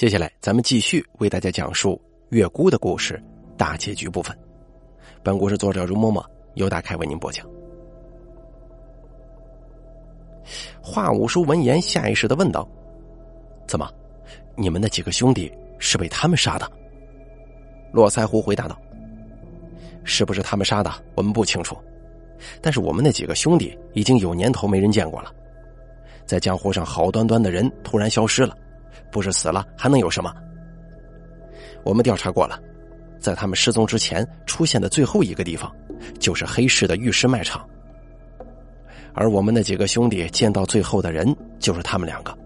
接下来，咱们继续为大家讲述月姑的故事大结局部分。本故事作者如嬷嬷由大凯为您播讲。华五叔闻言，下意识的问道：“怎么，你们那几个兄弟是被他们杀的？”络腮胡回答道：“是不是他们杀的，我们不清楚。但是我们那几个兄弟已经有年头没人见过了，在江湖上好端端的人突然消失了。”不是死了还能有什么？我们调查过了，在他们失踪之前出现的最后一个地方，就是黑市的玉石卖场。而我们那几个兄弟见到最后的人就是他们两个，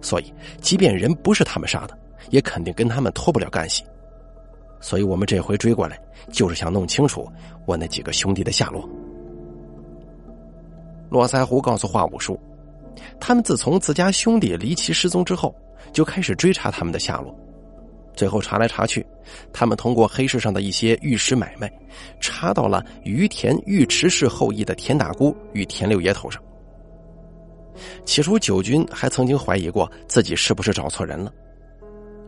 所以即便人不是他们杀的，也肯定跟他们脱不了干系。所以我们这回追过来，就是想弄清楚我那几个兄弟的下落。络腮胡告诉华五叔，他们自从自家兄弟离奇失踪之后。就开始追查他们的下落，最后查来查去，他们通过黑市上的一些玉石买卖，查到了于田尉迟氏后裔的田大姑与田六爷头上。起初，九军还曾经怀疑过自己是不是找错人了，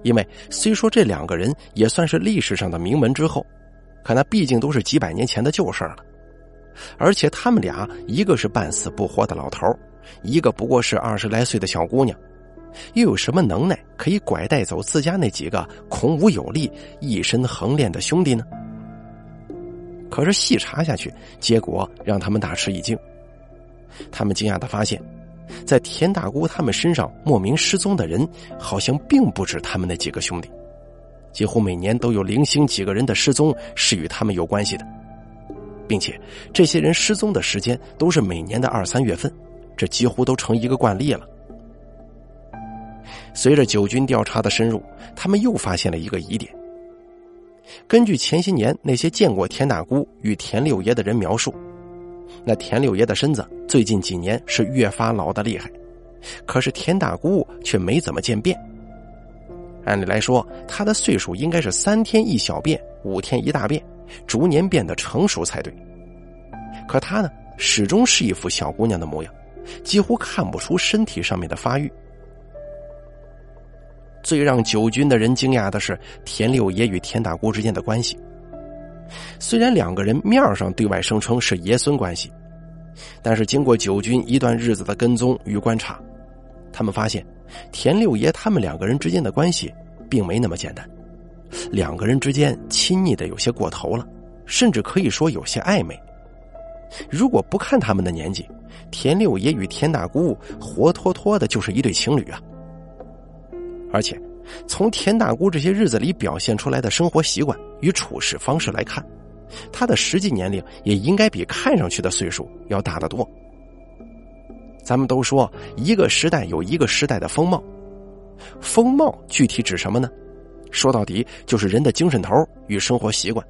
因为虽说这两个人也算是历史上的名门之后，可那毕竟都是几百年前的旧事了，而且他们俩一个是半死不活的老头，一个不过是二十来岁的小姑娘。又有什么能耐可以拐带走自家那几个孔武有力、一身横练的兄弟呢？可是细查下去，结果让他们大吃一惊。他们惊讶的发现，在田大姑他们身上莫名失踪的人，好像并不止他们那几个兄弟，几乎每年都有零星几个人的失踪是与他们有关系的，并且这些人失踪的时间都是每年的二三月份，这几乎都成一个惯例了。随着九军调查的深入，他们又发现了一个疑点。根据前些年那些见过田大姑与田六爷的人描述，那田六爷的身子最近几年是越发老的厉害，可是田大姑却没怎么渐变。按理来说，她的岁数应该是三天一小变，五天一大变，逐年变得成熟才对。可她呢，始终是一副小姑娘的模样，几乎看不出身体上面的发育。最让九军的人惊讶的是田六爷与田大姑之间的关系。虽然两个人面上对外声称是爷孙关系，但是经过九军一段日子的跟踪与观察，他们发现田六爷他们两个人之间的关系并没那么简单，两个人之间亲昵的有些过头了，甚至可以说有些暧昧。如果不看他们的年纪，田六爷与田大姑活脱脱的就是一对情侣啊！而且，从田大姑这些日子里表现出来的生活习惯与处事方式来看，她的实际年龄也应该比看上去的岁数要大得多。咱们都说一个时代有一个时代的风貌，风貌具体指什么呢？说到底就是人的精神头与生活习惯，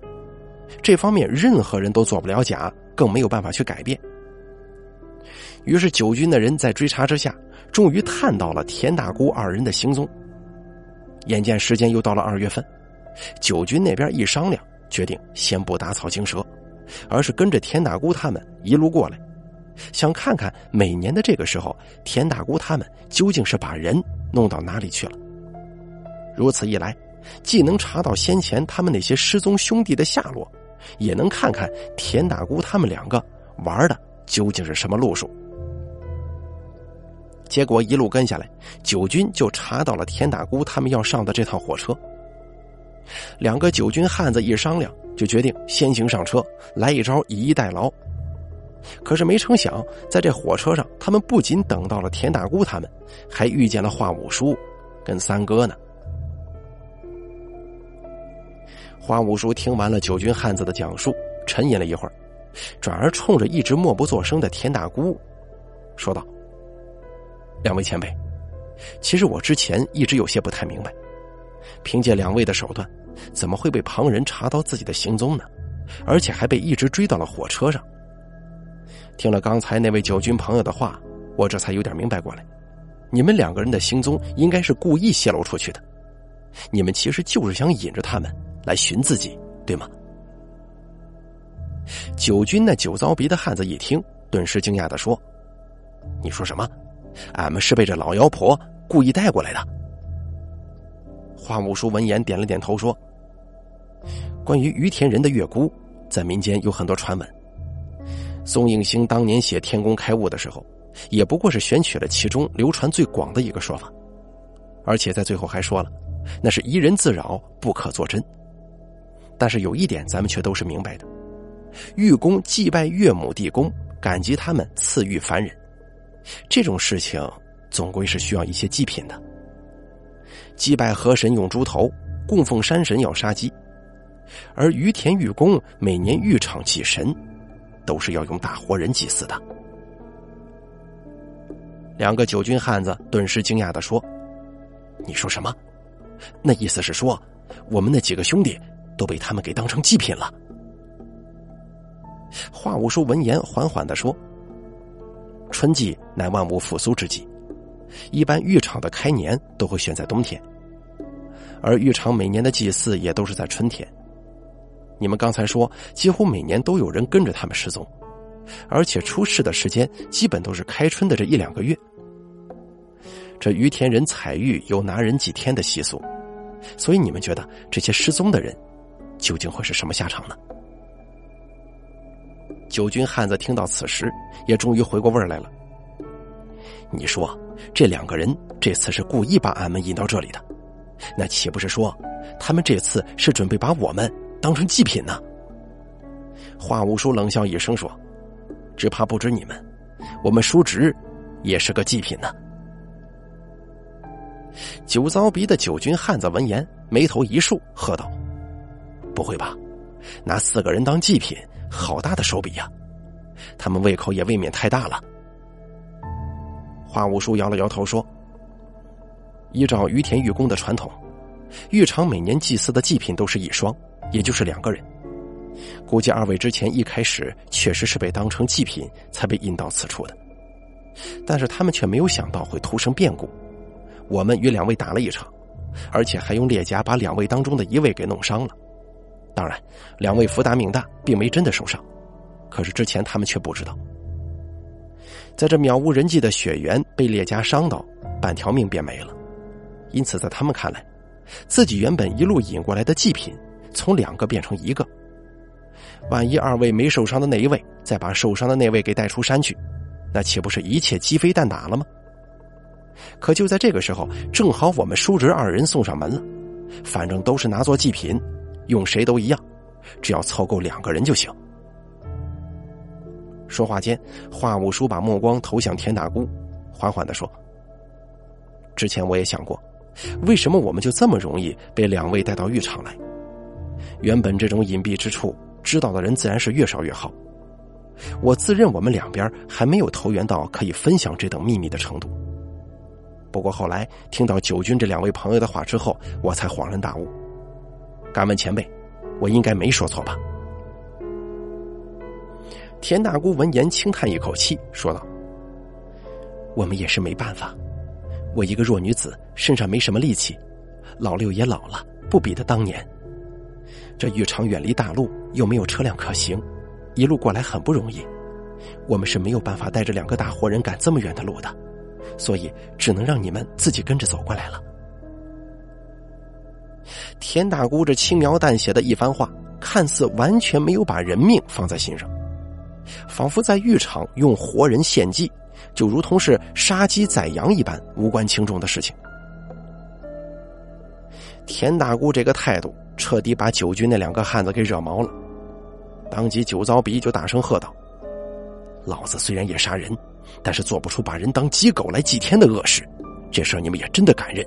这方面任何人都做不了假，更没有办法去改变。于是九军的人在追查之下，终于探到了田大姑二人的行踪。眼见时间又到了二月份，九军那边一商量，决定先不打草惊蛇，而是跟着田大姑他们一路过来，想看看每年的这个时候，田大姑他们究竟是把人弄到哪里去了。如此一来，既能查到先前他们那些失踪兄弟的下落，也能看看田大姑他们两个玩的究竟是什么路数。结果一路跟下来，九军就查到了田大姑他们要上的这趟火车。两个九军汉子一商量，就决定先行上车，来一招以逸待劳。可是没成想，在这火车上，他们不仅等到了田大姑他们，还遇见了华五叔跟三哥呢。华五叔听完了九军汉子的讲述，沉吟了一会儿，转而冲着一直默不作声的田大姑说道。两位前辈，其实我之前一直有些不太明白，凭借两位的手段，怎么会被旁人查到自己的行踪呢？而且还被一直追到了火车上。听了刚才那位九军朋友的话，我这才有点明白过来，你们两个人的行踪应该是故意泄露出去的，你们其实就是想引着他们来寻自己，对吗？九军那酒糟鼻的汉子一听，顿时惊讶的说：“你说什么？”俺们是被这老妖婆故意带过来的。花五叔闻言点了点头说：“关于于田人的月姑，在民间有很多传闻。宋应星当年写《天工开物》的时候，也不过是选取了其中流传最广的一个说法，而且在最后还说了，那是疑人自扰，不可作真。但是有一点，咱们却都是明白的：玉公祭拜岳母地宫，感激他们赐予凡人，这种事情总归是需要一些祭品的。”祭拜河神用猪头，供奉山神要杀鸡，而于田玉公每年浴场祭神，都是要用大活人祭祀的。两个九军汉子顿时惊讶的说：“你说什么？那意思是说，我们那几个兄弟都被他们给当成祭品了？”华五叔闻言缓缓的说：“春季乃万物复苏之际，一般浴场的开年都会选在冬天。”而浴场每年的祭祀也都是在春天。你们刚才说，几乎每年都有人跟着他们失踪，而且出事的时间基本都是开春的这一两个月。这于田人采玉有拿人几天的习俗，所以你们觉得这些失踪的人究竟会是什么下场呢？九军汉子听到此时，也终于回过味儿来了。你说，这两个人这次是故意把俺们引到这里的？那岂不是说，他们这次是准备把我们当成祭品呢？华五叔冷笑一声说：“只怕不止你们，我们叔侄也是个祭品呢。”酒糟鼻的九军汉子闻言，眉头一竖，喝道：“不会吧？拿四个人当祭品，好大的手笔呀！他们胃口也未免太大了。”华五叔摇了摇头说。依照于田玉公的传统，浴场每年祭祀的祭品都是一双，也就是两个人。估计二位之前一开始确实是被当成祭品才被引到此处的，但是他们却没有想到会突生变故。我们与两位打了一场，而且还用猎夹把两位当中的一位给弄伤了。当然，两位福大命大，并没真的受伤，可是之前他们却不知道，在这渺无人迹的雪原被猎家伤到，半条命便没了。因此，在他们看来，自己原本一路引过来的祭品，从两个变成一个。万一二位没受伤的那一位再把受伤的那位给带出山去，那岂不是一切鸡飞蛋打了吗？可就在这个时候，正好我们叔侄二人送上门了，反正都是拿做祭品，用谁都一样，只要凑够两个人就行。说话间，华五叔把目光投向田大姑，缓缓的说：“之前我也想过。”为什么我们就这么容易被两位带到浴场来？原本这种隐蔽之处，知道的人自然是越少越好。我自认我们两边还没有投缘到可以分享这等秘密的程度。不过后来听到九军这两位朋友的话之后，我才恍然大悟。敢问前辈，我应该没说错吧？田大姑闻言轻叹一口气，说道：“我们也是没办法。”我一个弱女子，身上没什么力气，老六也老了，不比他当年。这浴场远离大路，又没有车辆可行，一路过来很不容易。我们是没有办法带着两个大活人赶这么远的路的，所以只能让你们自己跟着走过来了。田大姑这轻描淡写的一番话，看似完全没有把人命放在心上，仿佛在浴场用活人献祭。就如同是杀鸡宰羊一般无关轻重的事情。田大姑这个态度彻底把九军那两个汉子给惹毛了，当即酒糟鼻就大声喝道：“老子虽然也杀人，但是做不出把人当鸡狗来祭天的恶事，这事儿你们也真的敢认？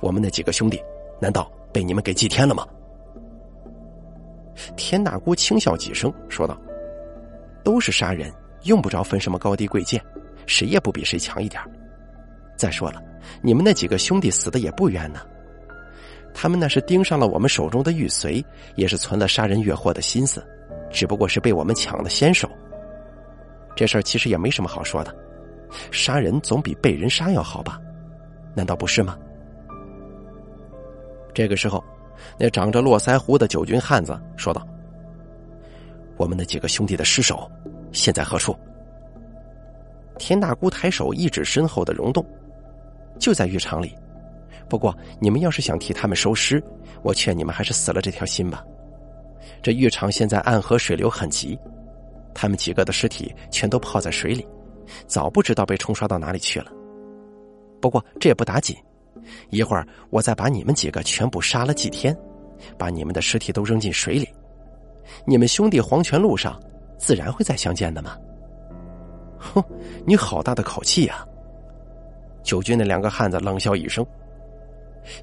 我们那几个兄弟难道被你们给祭天了吗？”田大姑轻笑几声说道：“都是杀人，用不着分什么高低贵贱。”谁也不比谁强一点再说了，你们那几个兄弟死的也不冤呢。他们那是盯上了我们手中的玉髓，也是存了杀人越货的心思，只不过是被我们抢了先手。这事儿其实也没什么好说的，杀人总比被人杀要好吧？难道不是吗？这个时候，那长着络腮胡的九军汉子说道：“我们那几个兄弟的尸首现在何处？”田大姑抬手一指身后的溶洞，就在浴场里。不过你们要是想替他们收尸，我劝你们还是死了这条心吧。这浴场现在暗河水流很急，他们几个的尸体全都泡在水里，早不知道被冲刷到哪里去了。不过这也不打紧，一会儿我再把你们几个全部杀了祭天，把你们的尸体都扔进水里，你们兄弟黄泉路上自然会再相见的嘛。哼，你好大的口气呀！九军那两个汉子冷笑一声：“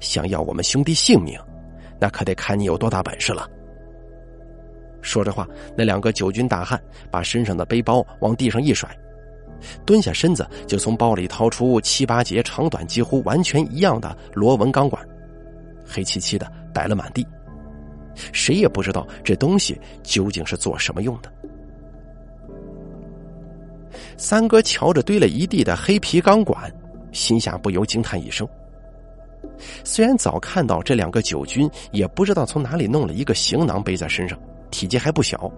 想要我们兄弟性命，那可得看你有多大本事了。”说着话，那两个九军大汉把身上的背包往地上一甩，蹲下身子就从包里掏出七八节长短几乎完全一样的螺纹钢管，黑漆漆的摆了满地。谁也不知道这东西究竟是做什么用的。三哥瞧着堆了一地的黑皮钢管，心下不由惊叹一声。虽然早看到这两个九军也不知道从哪里弄了一个行囊背在身上。体积还不小，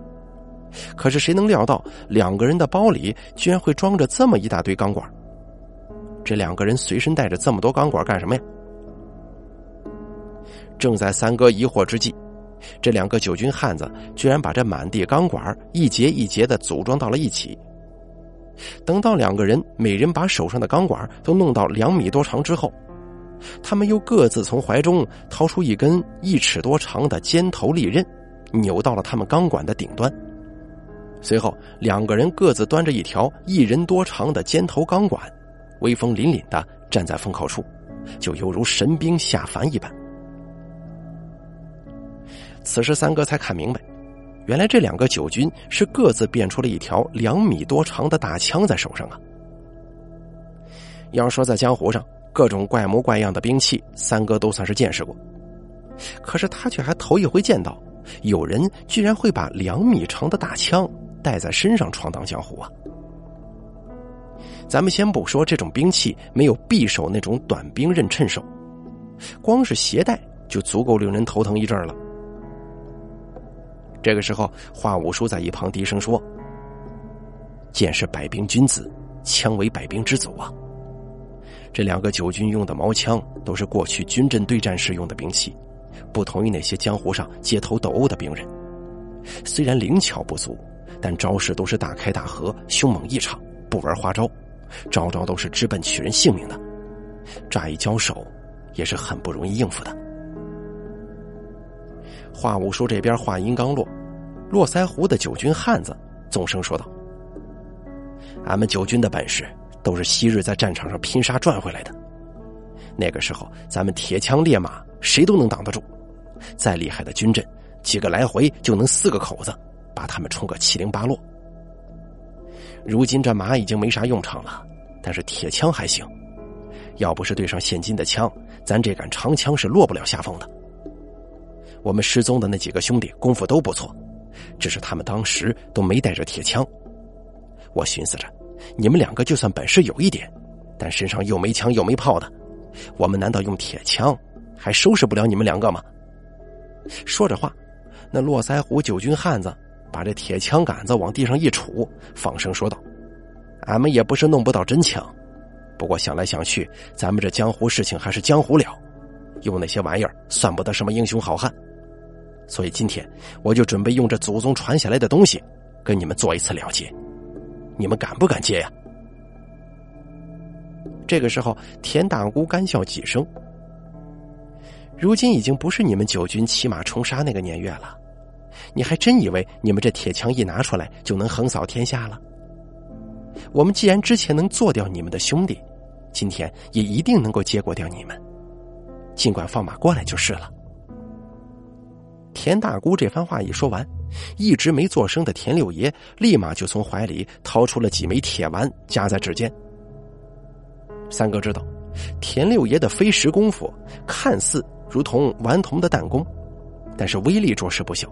可是谁能料到两个人的包里居然会装着这么一大堆钢管？这两个人随身带着这么多钢管干什么呀？正在三哥疑惑之际，这两个九军汉子居然把这满地钢管一节一节的组装到了一起。等到两个人每人把手上的钢管都弄到两米多长之后，他们又各自从怀中掏出一根一尺多长的尖头利刃。扭到了他们钢管的顶端，随后两个人各自端着一条一人多长的尖头钢管，威风凛凛的站在风口处，就犹如神兵下凡一般。此时三哥才看明白，原来这两个九军是各自变出了一条两米多长的大枪在手上啊！要说在江湖上各种怪模怪样的兵器，三哥都算是见识过，可是他却还头一回见到。有人居然会把两米长的大枪带在身上闯荡江湖啊！咱们先不说这种兵器没有匕首那种短兵刃趁手，光是携带就足够令人头疼一阵了。这个时候，华五叔在一旁低声说：“剑是百兵君子，枪为百兵之祖啊！这两个九军用的毛枪都是过去军阵对战时用的兵器。”不同于那些江湖上街头斗殴的兵人，虽然灵巧不足，但招式都是大开大合、凶猛异常，不玩花招，招招都是直奔取人性命的。乍一交手，也是很不容易应付的。华五叔这边话音刚落，络腮胡的九军汉子纵声说道：“俺们九军的本事，都是昔日在战场上拼杀赚回来的。那个时候，咱们铁枪烈马。”谁都能挡得住，再厉害的军阵，几个来回就能四个口子把他们冲个七零八落。如今这马已经没啥用场了，但是铁枪还行。要不是对上现今的枪，咱这杆长枪是落不了下风的。我们失踪的那几个兄弟功夫都不错，只是他们当时都没带着铁枪。我寻思着，你们两个就算本事有一点，但身上又没枪又没炮的，我们难道用铁枪？还收拾不了你们两个吗？说着话，那络腮胡九军汉子把这铁枪杆子往地上一杵，放声说道：“俺们也不是弄不到真枪，不过想来想去，咱们这江湖事情还是江湖了，用那些玩意儿算不得什么英雄好汉。所以今天我就准备用这祖宗传下来的东西，跟你们做一次了结。你们敢不敢接呀？”这个时候，田大姑干笑几声。如今已经不是你们九军骑马冲杀那个年月了，你还真以为你们这铁枪一拿出来就能横扫天下了？我们既然之前能做掉你们的兄弟，今天也一定能够结果掉你们。尽管放马过来就是了。田大姑这番话一说完，一直没做声的田六爷立马就从怀里掏出了几枚铁丸，夹在指尖。三哥知道，田六爷的飞石功夫看似。如同顽童的弹弓，但是威力着实不小。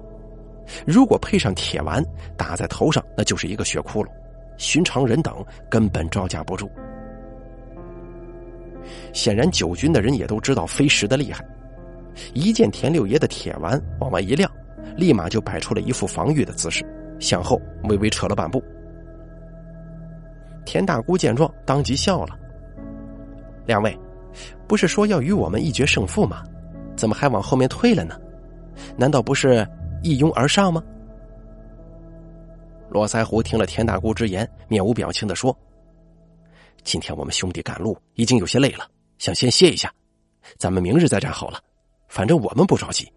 如果配上铁丸打在头上，那就是一个血窟窿，寻常人等根本招架不住。显然，九军的人也都知道飞石的厉害，一见田六爷的铁丸往外一亮，立马就摆出了一副防御的姿势，向后微微撤了半步。田大姑见状，当即笑了：“两位。”不是说要与我们一决胜负吗？怎么还往后面退了呢？难道不是一拥而上吗？络腮胡听了田大姑之言，面无表情的说：“今天我们兄弟赶路，已经有些累了，想先歇一下，咱们明日再战好了。反正我们不着急。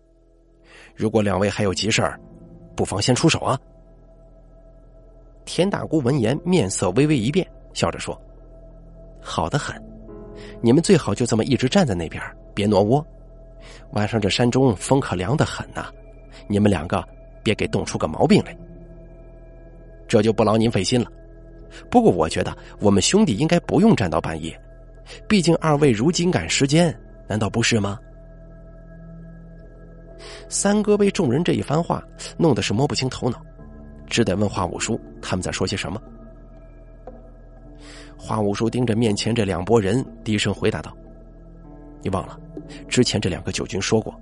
如果两位还有急事儿，不妨先出手啊。”田大姑闻言，面色微微一变，笑着说：“好的很，你们最好就这么一直站在那边，别挪窝。晚上这山中风可凉得很呐，你们两个别给冻出个毛病来。这就不劳您费心了。不过我觉得我们兄弟应该不用站到半夜，毕竟二位如今赶时间，难道不是吗？”三哥被众人这一番话弄得是摸不清头脑。只得问华五叔他们在说些什么。华五叔盯着面前这两拨人，低声回答道：“你忘了，之前这两个九军说过，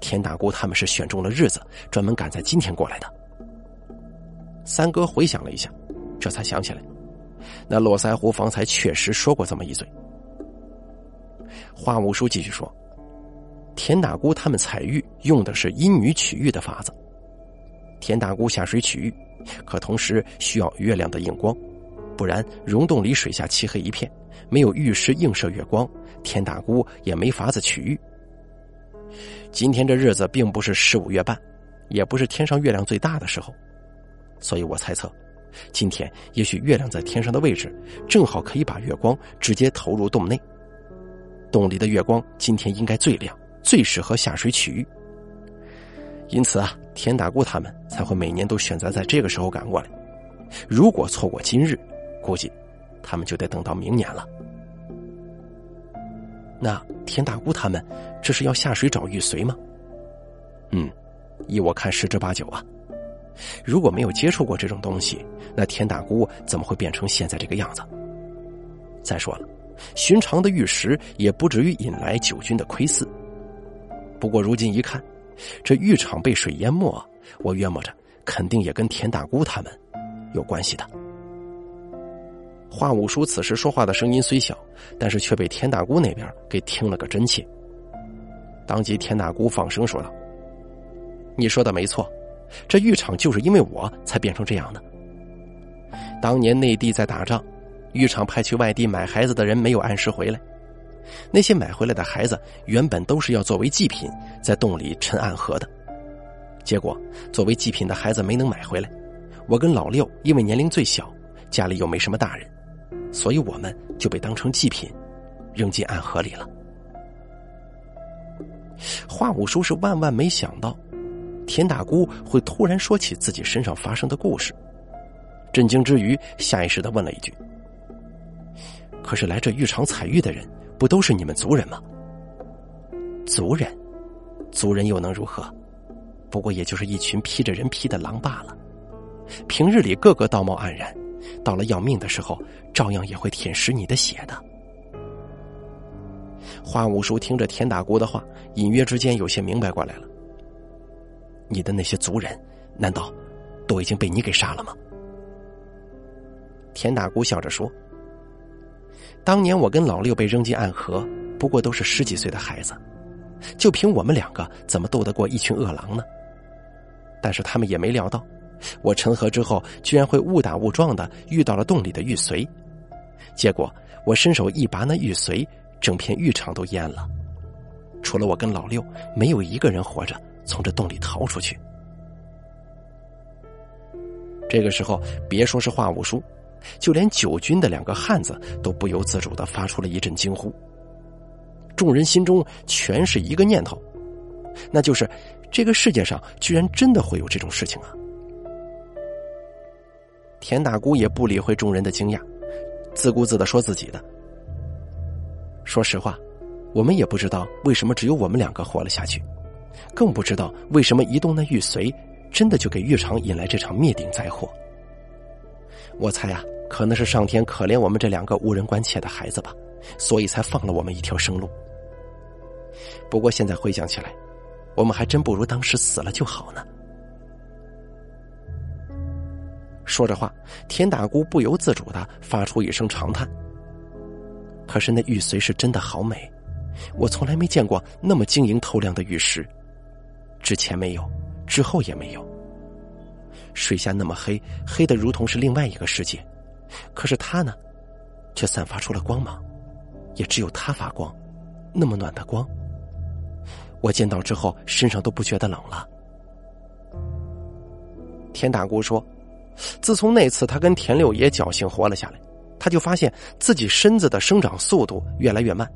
田大姑他们是选中了日子，专门赶在今天过来的。”三哥回想了一下，这才想起来，那络腮胡方才确实说过这么一嘴。华五叔继续说：“田大姑他们采玉用的是阴女取玉的法子，田大姑下水取玉。”可同时需要月亮的映光，不然溶洞里水下漆黑一片，没有玉石映射月光，田大姑也没法子取玉。今天这日子并不是十五月半，也不是天上月亮最大的时候，所以我猜测，今天也许月亮在天上的位置正好可以把月光直接投入洞内。洞里的月光今天应该最亮，最适合下水取玉。因此啊，田大姑他们才会每年都选择在这个时候赶过来。如果错过今日，估计他们就得等到明年了。那田大姑他们这是要下水找玉髓吗？嗯，依我看十之八九啊。如果没有接触过这种东西，那田大姑怎么会变成现在这个样子？再说了，寻常的玉石也不至于引来九军的窥伺。不过如今一看。这浴场被水淹没，我约摸着肯定也跟田大姑他们有关系的。华五叔此时说话的声音虽小，但是却被田大姑那边给听了个真切。当即田大姑放声说道：“你说的没错，这浴场就是因为我才变成这样的。当年内地在打仗，浴场派去外地买孩子的人没有按时回来。”那些买回来的孩子原本都是要作为祭品在洞里沉暗河的，结果作为祭品的孩子没能买回来。我跟老六因为年龄最小，家里又没什么大人，所以我们就被当成祭品扔进暗河里了。华五叔是万万没想到，田大姑会突然说起自己身上发生的故事，震惊之余，下意识的问了一句：“可是来这浴场采玉的人？”不都是你们族人吗？族人，族人又能如何？不过也就是一群披着人皮的狼罢了。平日里个个道貌岸然，到了要命的时候，照样也会舔食你的血的。花五叔听着田大姑的话，隐约之间有些明白过来了。你的那些族人，难道都已经被你给杀了吗？田大姑笑着说。当年我跟老六被扔进暗河，不过都是十几岁的孩子，就凭我们两个，怎么斗得过一群恶狼呢？但是他们也没料到，我沉河之后，居然会误打误撞的遇到了洞里的玉髓，结果我伸手一拔那玉髓，整片浴场都淹了，除了我跟老六，没有一个人活着从这洞里逃出去。这个时候，别说是华五叔。就连九军的两个汉子都不由自主的发出了一阵惊呼。众人心中全是一个念头，那就是这个世界上居然真的会有这种事情啊！田大姑也不理会众人的惊讶，自顾自的说自己的。说实话，我们也不知道为什么只有我们两个活了下去，更不知道为什么移动那玉髓真的就给玉长引来这场灭顶灾祸。我猜啊，可能是上天可怜我们这两个无人关切的孩子吧，所以才放了我们一条生路。不过现在回想起来，我们还真不如当时死了就好呢。说着话，田大姑不由自主的发出一声长叹。可是那玉髓是真的好美，我从来没见过那么晶莹透亮的玉石，之前没有，之后也没有。水下那么黑，黑的如同是另外一个世界，可是它呢，却散发出了光芒，也只有它发光，那么暖的光。我见到之后，身上都不觉得冷了。田大姑说：“自从那次他跟田六爷侥幸活了下来，他就发现自己身子的生长速度越来越慢。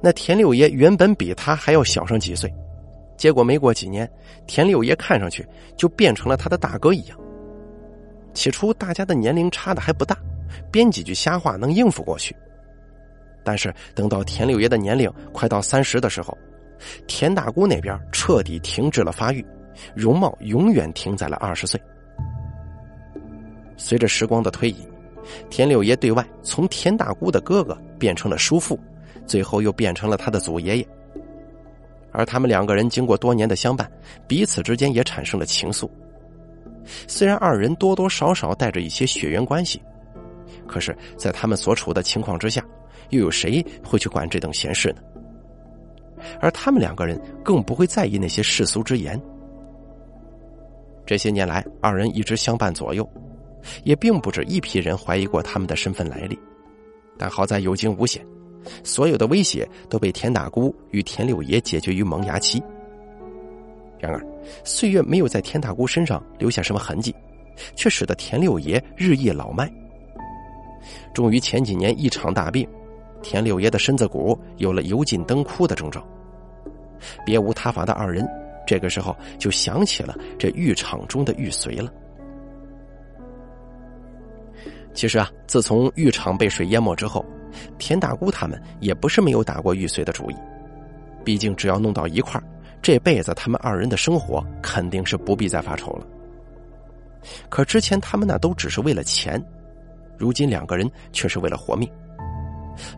那田六爷原本比他还要小上几岁，结果没过几年，田六爷看上去就变成了他的大哥一样。起初大家的年龄差的还不大，编几句瞎话能应付过去。但是等到田六爷的年龄快到三十的时候，田大姑那边彻底停止了发育。”容貌永远停在了二十岁。随着时光的推移，田六爷对外从田大姑的哥哥变成了叔父，最后又变成了他的祖爷爷。而他们两个人经过多年的相伴，彼此之间也产生了情愫。虽然二人多多少少带着一些血缘关系，可是，在他们所处的情况之下，又有谁会去管这等闲事呢？而他们两个人更不会在意那些世俗之言。这些年来，二人一直相伴左右，也并不止一批人怀疑过他们的身份来历。但好在有惊无险，所有的威胁都被田大姑与田六爷解决于萌芽期。然而，岁月没有在田大姑身上留下什么痕迹，却使得田六爷日益老迈。终于前几年一场大病，田六爷的身子骨有了油尽灯枯的症状。别无他法的二人。这个时候就想起了这浴场中的玉髓了。其实啊，自从浴场被水淹没之后，田大姑他们也不是没有打过玉髓的主意。毕竟只要弄到一块这辈子他们二人的生活肯定是不必再发愁了。可之前他们那都只是为了钱，如今两个人却是为了活命，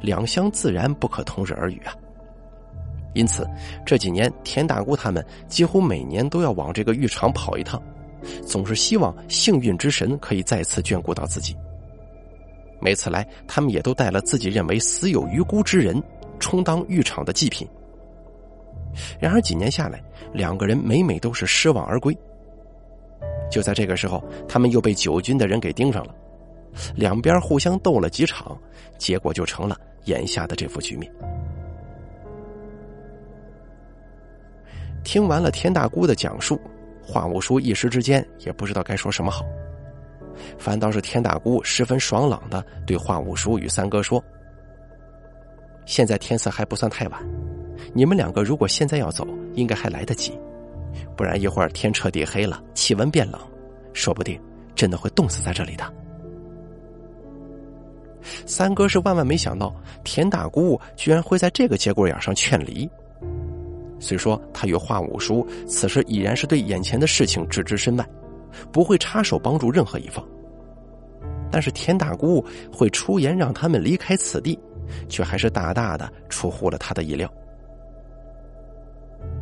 两相自然不可同日而语啊。因此，这几年田大姑他们几乎每年都要往这个浴场跑一趟，总是希望幸运之神可以再次眷顾到自己。每次来，他们也都带了自己认为死有余辜之人，充当浴场的祭品。然而几年下来，两个人每每都是失望而归。就在这个时候，他们又被九军的人给盯上了，两边互相斗了几场，结果就成了眼下的这副局面。听完了田大姑的讲述，华五叔一时之间也不知道该说什么好。反倒是田大姑十分爽朗的对华五叔与三哥说：“现在天色还不算太晚，你们两个如果现在要走，应该还来得及。不然一会儿天彻底黑了，气温变冷，说不定真的会冻死在这里的。”三哥是万万没想到，田大姑居然会在这个节骨眼上劝离。虽说他与华五叔此时已然是对眼前的事情置之身外，不会插手帮助任何一方，但是田大姑会出言让他们离开此地，却还是大大的出乎了他的意料。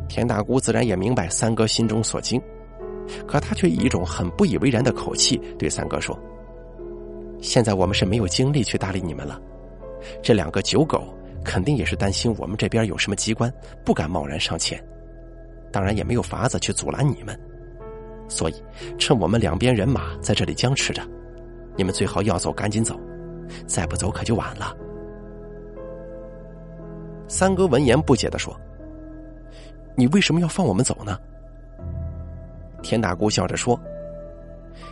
田大姑自然也明白三哥心中所惊，可他却以一种很不以为然的口气对三哥说：“现在我们是没有精力去搭理你们了，这两个酒狗。”肯定也是担心我们这边有什么机关，不敢贸然上前，当然也没有法子去阻拦你们，所以趁我们两边人马在这里僵持着，你们最好要走赶紧走，再不走可就晚了。三哥闻言不解的说：“你为什么要放我们走呢？”田大姑笑着说：“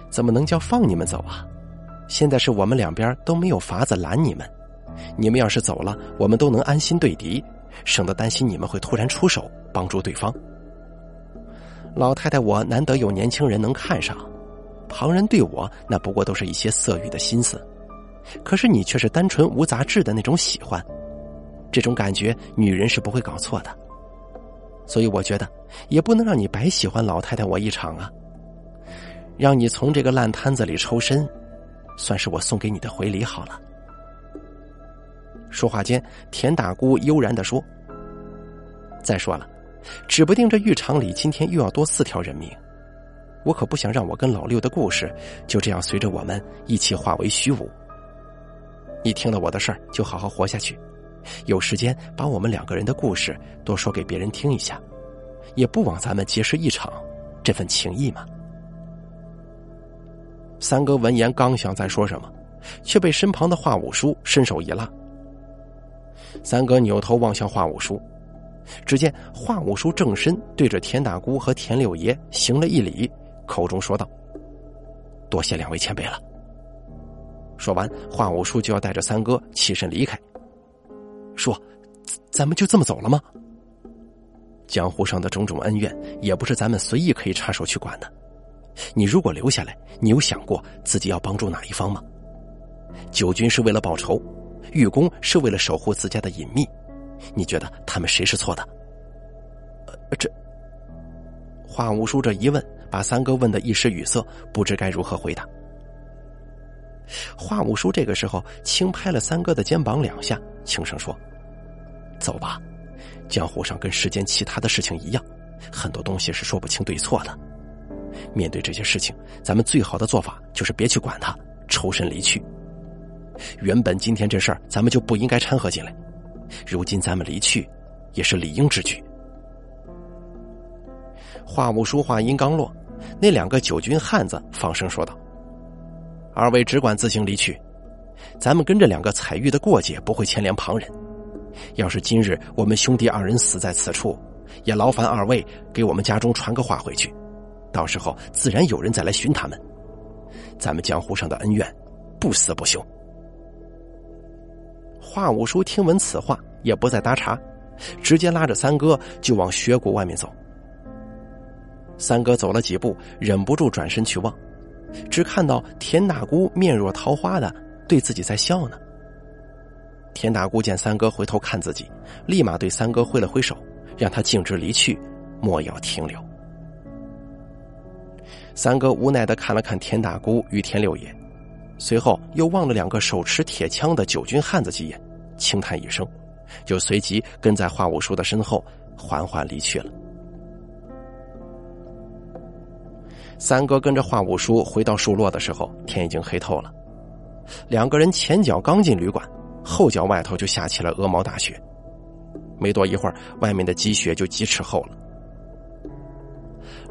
怎么能叫放你们走啊？现在是我们两边都没有法子拦你们。”你们要是走了，我们都能安心对敌，省得担心你们会突然出手帮助对方。老太太，我难得有年轻人能看上，旁人对我那不过都是一些色欲的心思，可是你却是单纯无杂质的那种喜欢，这种感觉女人是不会搞错的，所以我觉得也不能让你白喜欢老太太我一场啊，让你从这个烂摊子里抽身，算是我送给你的回礼好了。说话间，田大姑悠然的说：“再说了，指不定这浴场里今天又要多四条人命，我可不想让我跟老六的故事就这样随着我们一起化为虚无。你听了我的事儿，就好好活下去，有时间把我们两个人的故事多说给别人听一下，也不枉咱们结识一场这份情谊嘛。三哥闻言刚想再说什么，却被身旁的华五叔伸手一拉。三哥扭头望向华五叔，只见华五叔正身对着田大姑和田六爷行了一礼，口中说道：“多谢两位前辈了。”说完，华五叔就要带着三哥起身离开。说：“咱们就这么走了吗？”江湖上的种种恩怨，也不是咱们随意可以插手去管的。你如果留下来，你有想过自己要帮助哪一方吗？九军是为了报仇，玉公是为了守护自家的隐秘，你觉得他们谁是错的？呃，这华五叔这一问，把三哥问的一时语塞，不知该如何回答。华五叔这个时候轻拍了三哥的肩膀两下，轻声说：“走吧，江湖上跟世间其他的事情一样，很多东西是说不清对错的。面对这些事情，咱们最好的做法就是别去管他，抽身离去。原本今天这事儿咱们就不应该掺和进来，如今咱们离去，也是理应之举。”话务叔话音刚落，那两个九军汉子放声说道。二位只管自行离去，咱们跟着两个彩玉的过节不会牵连旁人。要是今日我们兄弟二人死在此处，也劳烦二位给我们家中传个话回去，到时候自然有人再来寻他们。咱们江湖上的恩怨，不死不休。华五叔听闻此话，也不再搭茬，直接拉着三哥就往雪谷外面走。三哥走了几步，忍不住转身去望。只看到田大姑面若桃花的对自己在笑呢。田大姑见三哥回头看自己，立马对三哥挥了挥手，让他径直离去，莫要停留。三哥无奈的看了看田大姑与田六爷，随后又望了两个手持铁枪的九军汉子几眼，轻叹一声，就随即跟在华五叔的身后缓缓离去了。三哥跟着华五叔回到树落的时候，天已经黑透了。两个人前脚刚进旅馆，后脚外头就下起了鹅毛大雪。没多一会儿，外面的积雪就几尺厚了。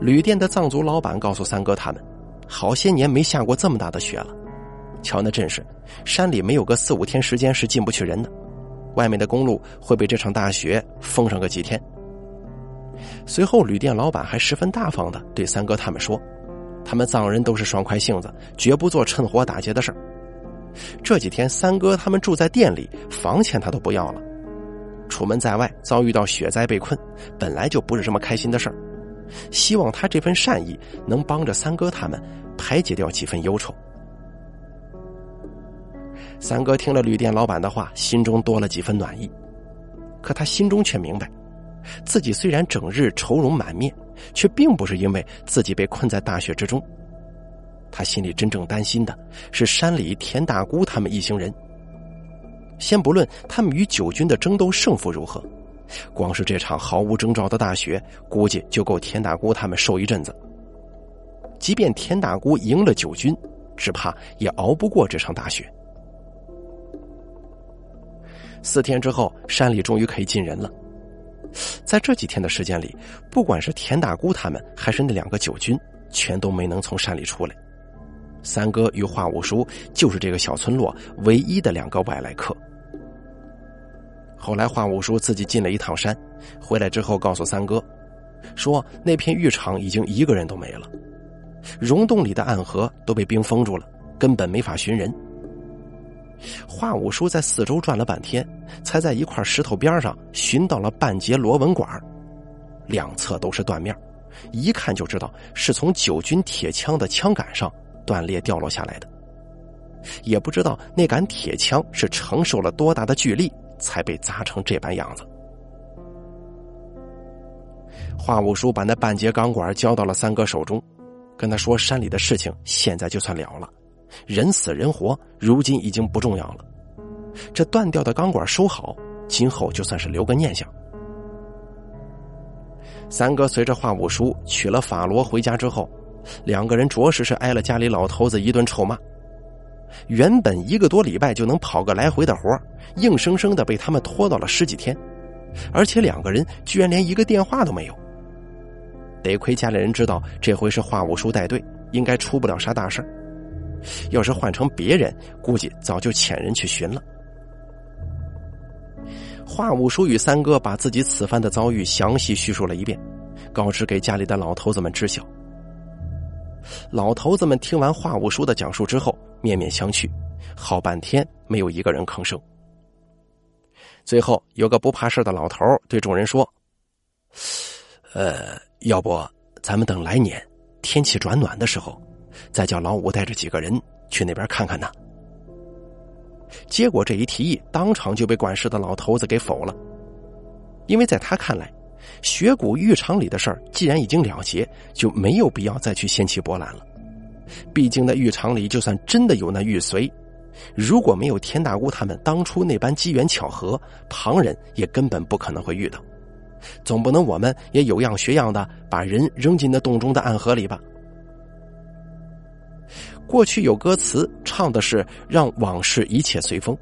旅店的藏族老板告诉三哥他们，好些年没下过这么大的雪了。瞧那阵势，山里没有个四五天时间是进不去人的。外面的公路会被这场大雪封上个几天。随后，旅店老板还十分大方的对三哥他们说。他们藏人都是爽快性子，绝不做趁火打劫的事儿。这几天三哥他们住在店里，房钱他都不要了。出门在外遭遇到雪灾被困，本来就不是什么开心的事儿。希望他这份善意能帮着三哥他们排解掉几分忧愁。三哥听了旅店老板的话，心中多了几分暖意，可他心中却明白，自己虽然整日愁容满面。却并不是因为自己被困在大雪之中，他心里真正担心的是山里田大姑他们一行人。先不论他们与九军的争斗胜负如何，光是这场毫无征兆的大雪，估计就够田大姑他们受一阵子。即便田大姑赢了九军，只怕也熬不过这场大雪。四天之后，山里终于可以进人了。在这几天的时间里，不管是田大姑他们，还是那两个九军，全都没能从山里出来。三哥与华五叔就是这个小村落唯一的两个外来客。后来华五叔自己进了一趟山，回来之后告诉三哥，说那片浴场已经一个人都没了，溶洞里的暗河都被冰封住了，根本没法寻人。华五叔在四周转了半天，才在一块石头边上寻到了半截螺纹管，两侧都是断面，一看就知道是从九军铁枪的枪杆上断裂掉落下来的。也不知道那杆铁枪是承受了多大的巨力，才被砸成这般样子。华五叔把那半截钢管交到了三哥手中，跟他说：“山里的事情现在就算了了。”人死人活，如今已经不重要了。这断掉的钢管收好，今后就算是留个念想。三哥随着华五叔娶了法罗回家之后，两个人着实是挨了家里老头子一顿臭骂。原本一个多礼拜就能跑个来回的活硬生生的被他们拖到了十几天，而且两个人居然连一个电话都没有。得亏家里人知道这回是华五叔带队，应该出不了啥大事要是换成别人，估计早就遣人去寻了。华五叔与三哥把自己此番的遭遇详细叙述了一遍，告知给家里的老头子们知晓。老头子们听完华五叔的讲述之后，面面相觑，好半天没有一个人吭声。最后，有个不怕事的老头对众人说：“呃，要不咱们等来年天气转暖的时候，再叫老五带着几个人去那边看看呢？”结果这一提议当场就被管事的老头子给否了，因为在他看来。雪谷浴场里的事儿既然已经了结，就没有必要再去掀起波澜了。毕竟那浴场里，就算真的有那玉髓，如果没有田大姑他们当初那般机缘巧合，旁人也根本不可能会遇到。总不能我们也有样学样的把人扔进那洞中的暗河里吧？过去有歌词唱的是“让往事一切随风”，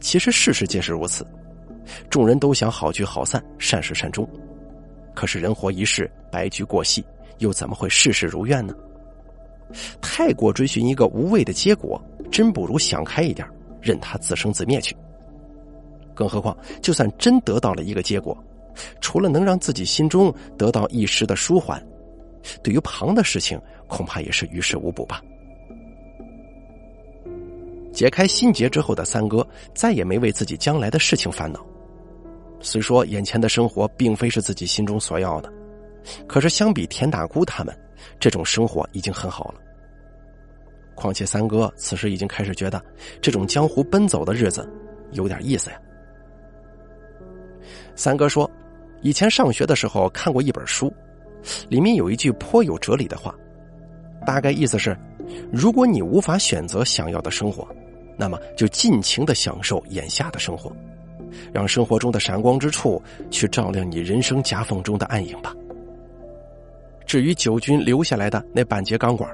其实事实皆是如此。众人都想好聚好散，善始善终。可是人活一世，白驹过隙，又怎么会事事如愿呢？太过追寻一个无谓的结果，真不如想开一点，任它自生自灭去。更何况，就算真得到了一个结果，除了能让自己心中得到一时的舒缓，对于旁的事情，恐怕也是于事无补吧。解开心结之后的三哥，再也没为自己将来的事情烦恼。虽说眼前的生活并非是自己心中所要的，可是相比田大姑他们，这种生活已经很好了。况且三哥此时已经开始觉得，这种江湖奔走的日子有点意思呀。三哥说，以前上学的时候看过一本书，里面有一句颇有哲理的话，大概意思是：如果你无法选择想要的生活，那么就尽情的享受眼下的生活。让生活中的闪光之处去照亮你人生夹缝中的暗影吧。至于九军留下来的那半截钢管，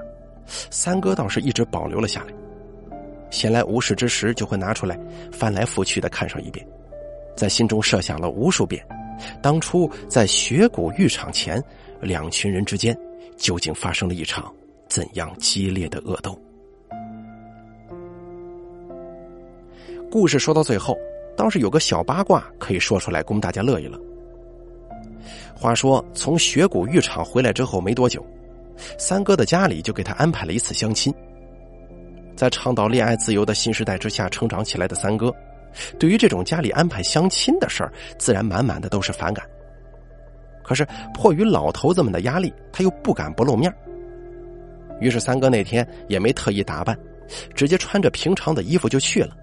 三哥倒是一直保留了下来。闲来无事之时，就会拿出来翻来覆去的看上一遍，在心中设想了无数遍，当初在雪谷浴场前，两群人之间究竟发生了一场怎样激烈的恶斗。故事说到最后。倒是有个小八卦可以说出来供大家乐一乐。话说从雪谷浴场回来之后没多久，三哥的家里就给他安排了一次相亲。在倡导恋爱自由的新时代之下成长起来的三哥，对于这种家里安排相亲的事儿，自然满满的都是反感。可是迫于老头子们的压力，他又不敢不露面。于是三哥那天也没特意打扮，直接穿着平常的衣服就去了。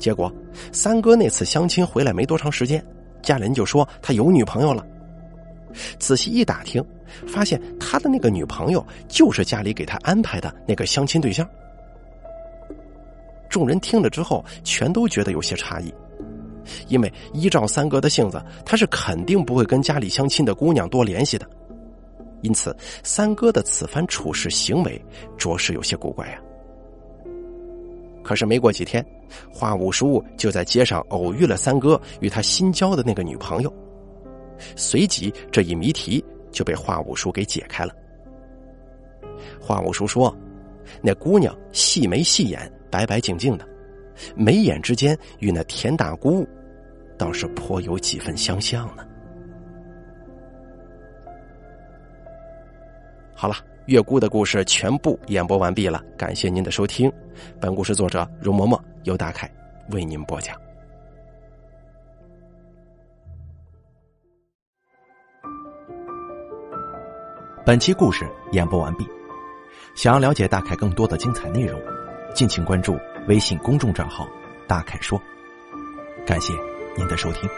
结果，三哥那次相亲回来没多长时间，家人就说他有女朋友了。仔细一打听，发现他的那个女朋友就是家里给他安排的那个相亲对象。众人听了之后，全都觉得有些诧异，因为依照三哥的性子，他是肯定不会跟家里相亲的姑娘多联系的。因此，三哥的此番处事行为，着实有些古怪呀。可是没过几天，华五叔就在街上偶遇了三哥与他新交的那个女朋友，随即这一谜题就被华五叔给解开了。华五叔说：“那姑娘细眉细眼，白白净净的，眉眼之间与那田大姑倒是颇有几分相像呢。”好了。月姑的故事全部演播完毕了，感谢您的收听。本故事作者容嬷嬷由大凯为您播讲。本期故事演播完毕，想要了解大凯更多的精彩内容，敬请关注微信公众账号“大凯说”。感谢您的收听。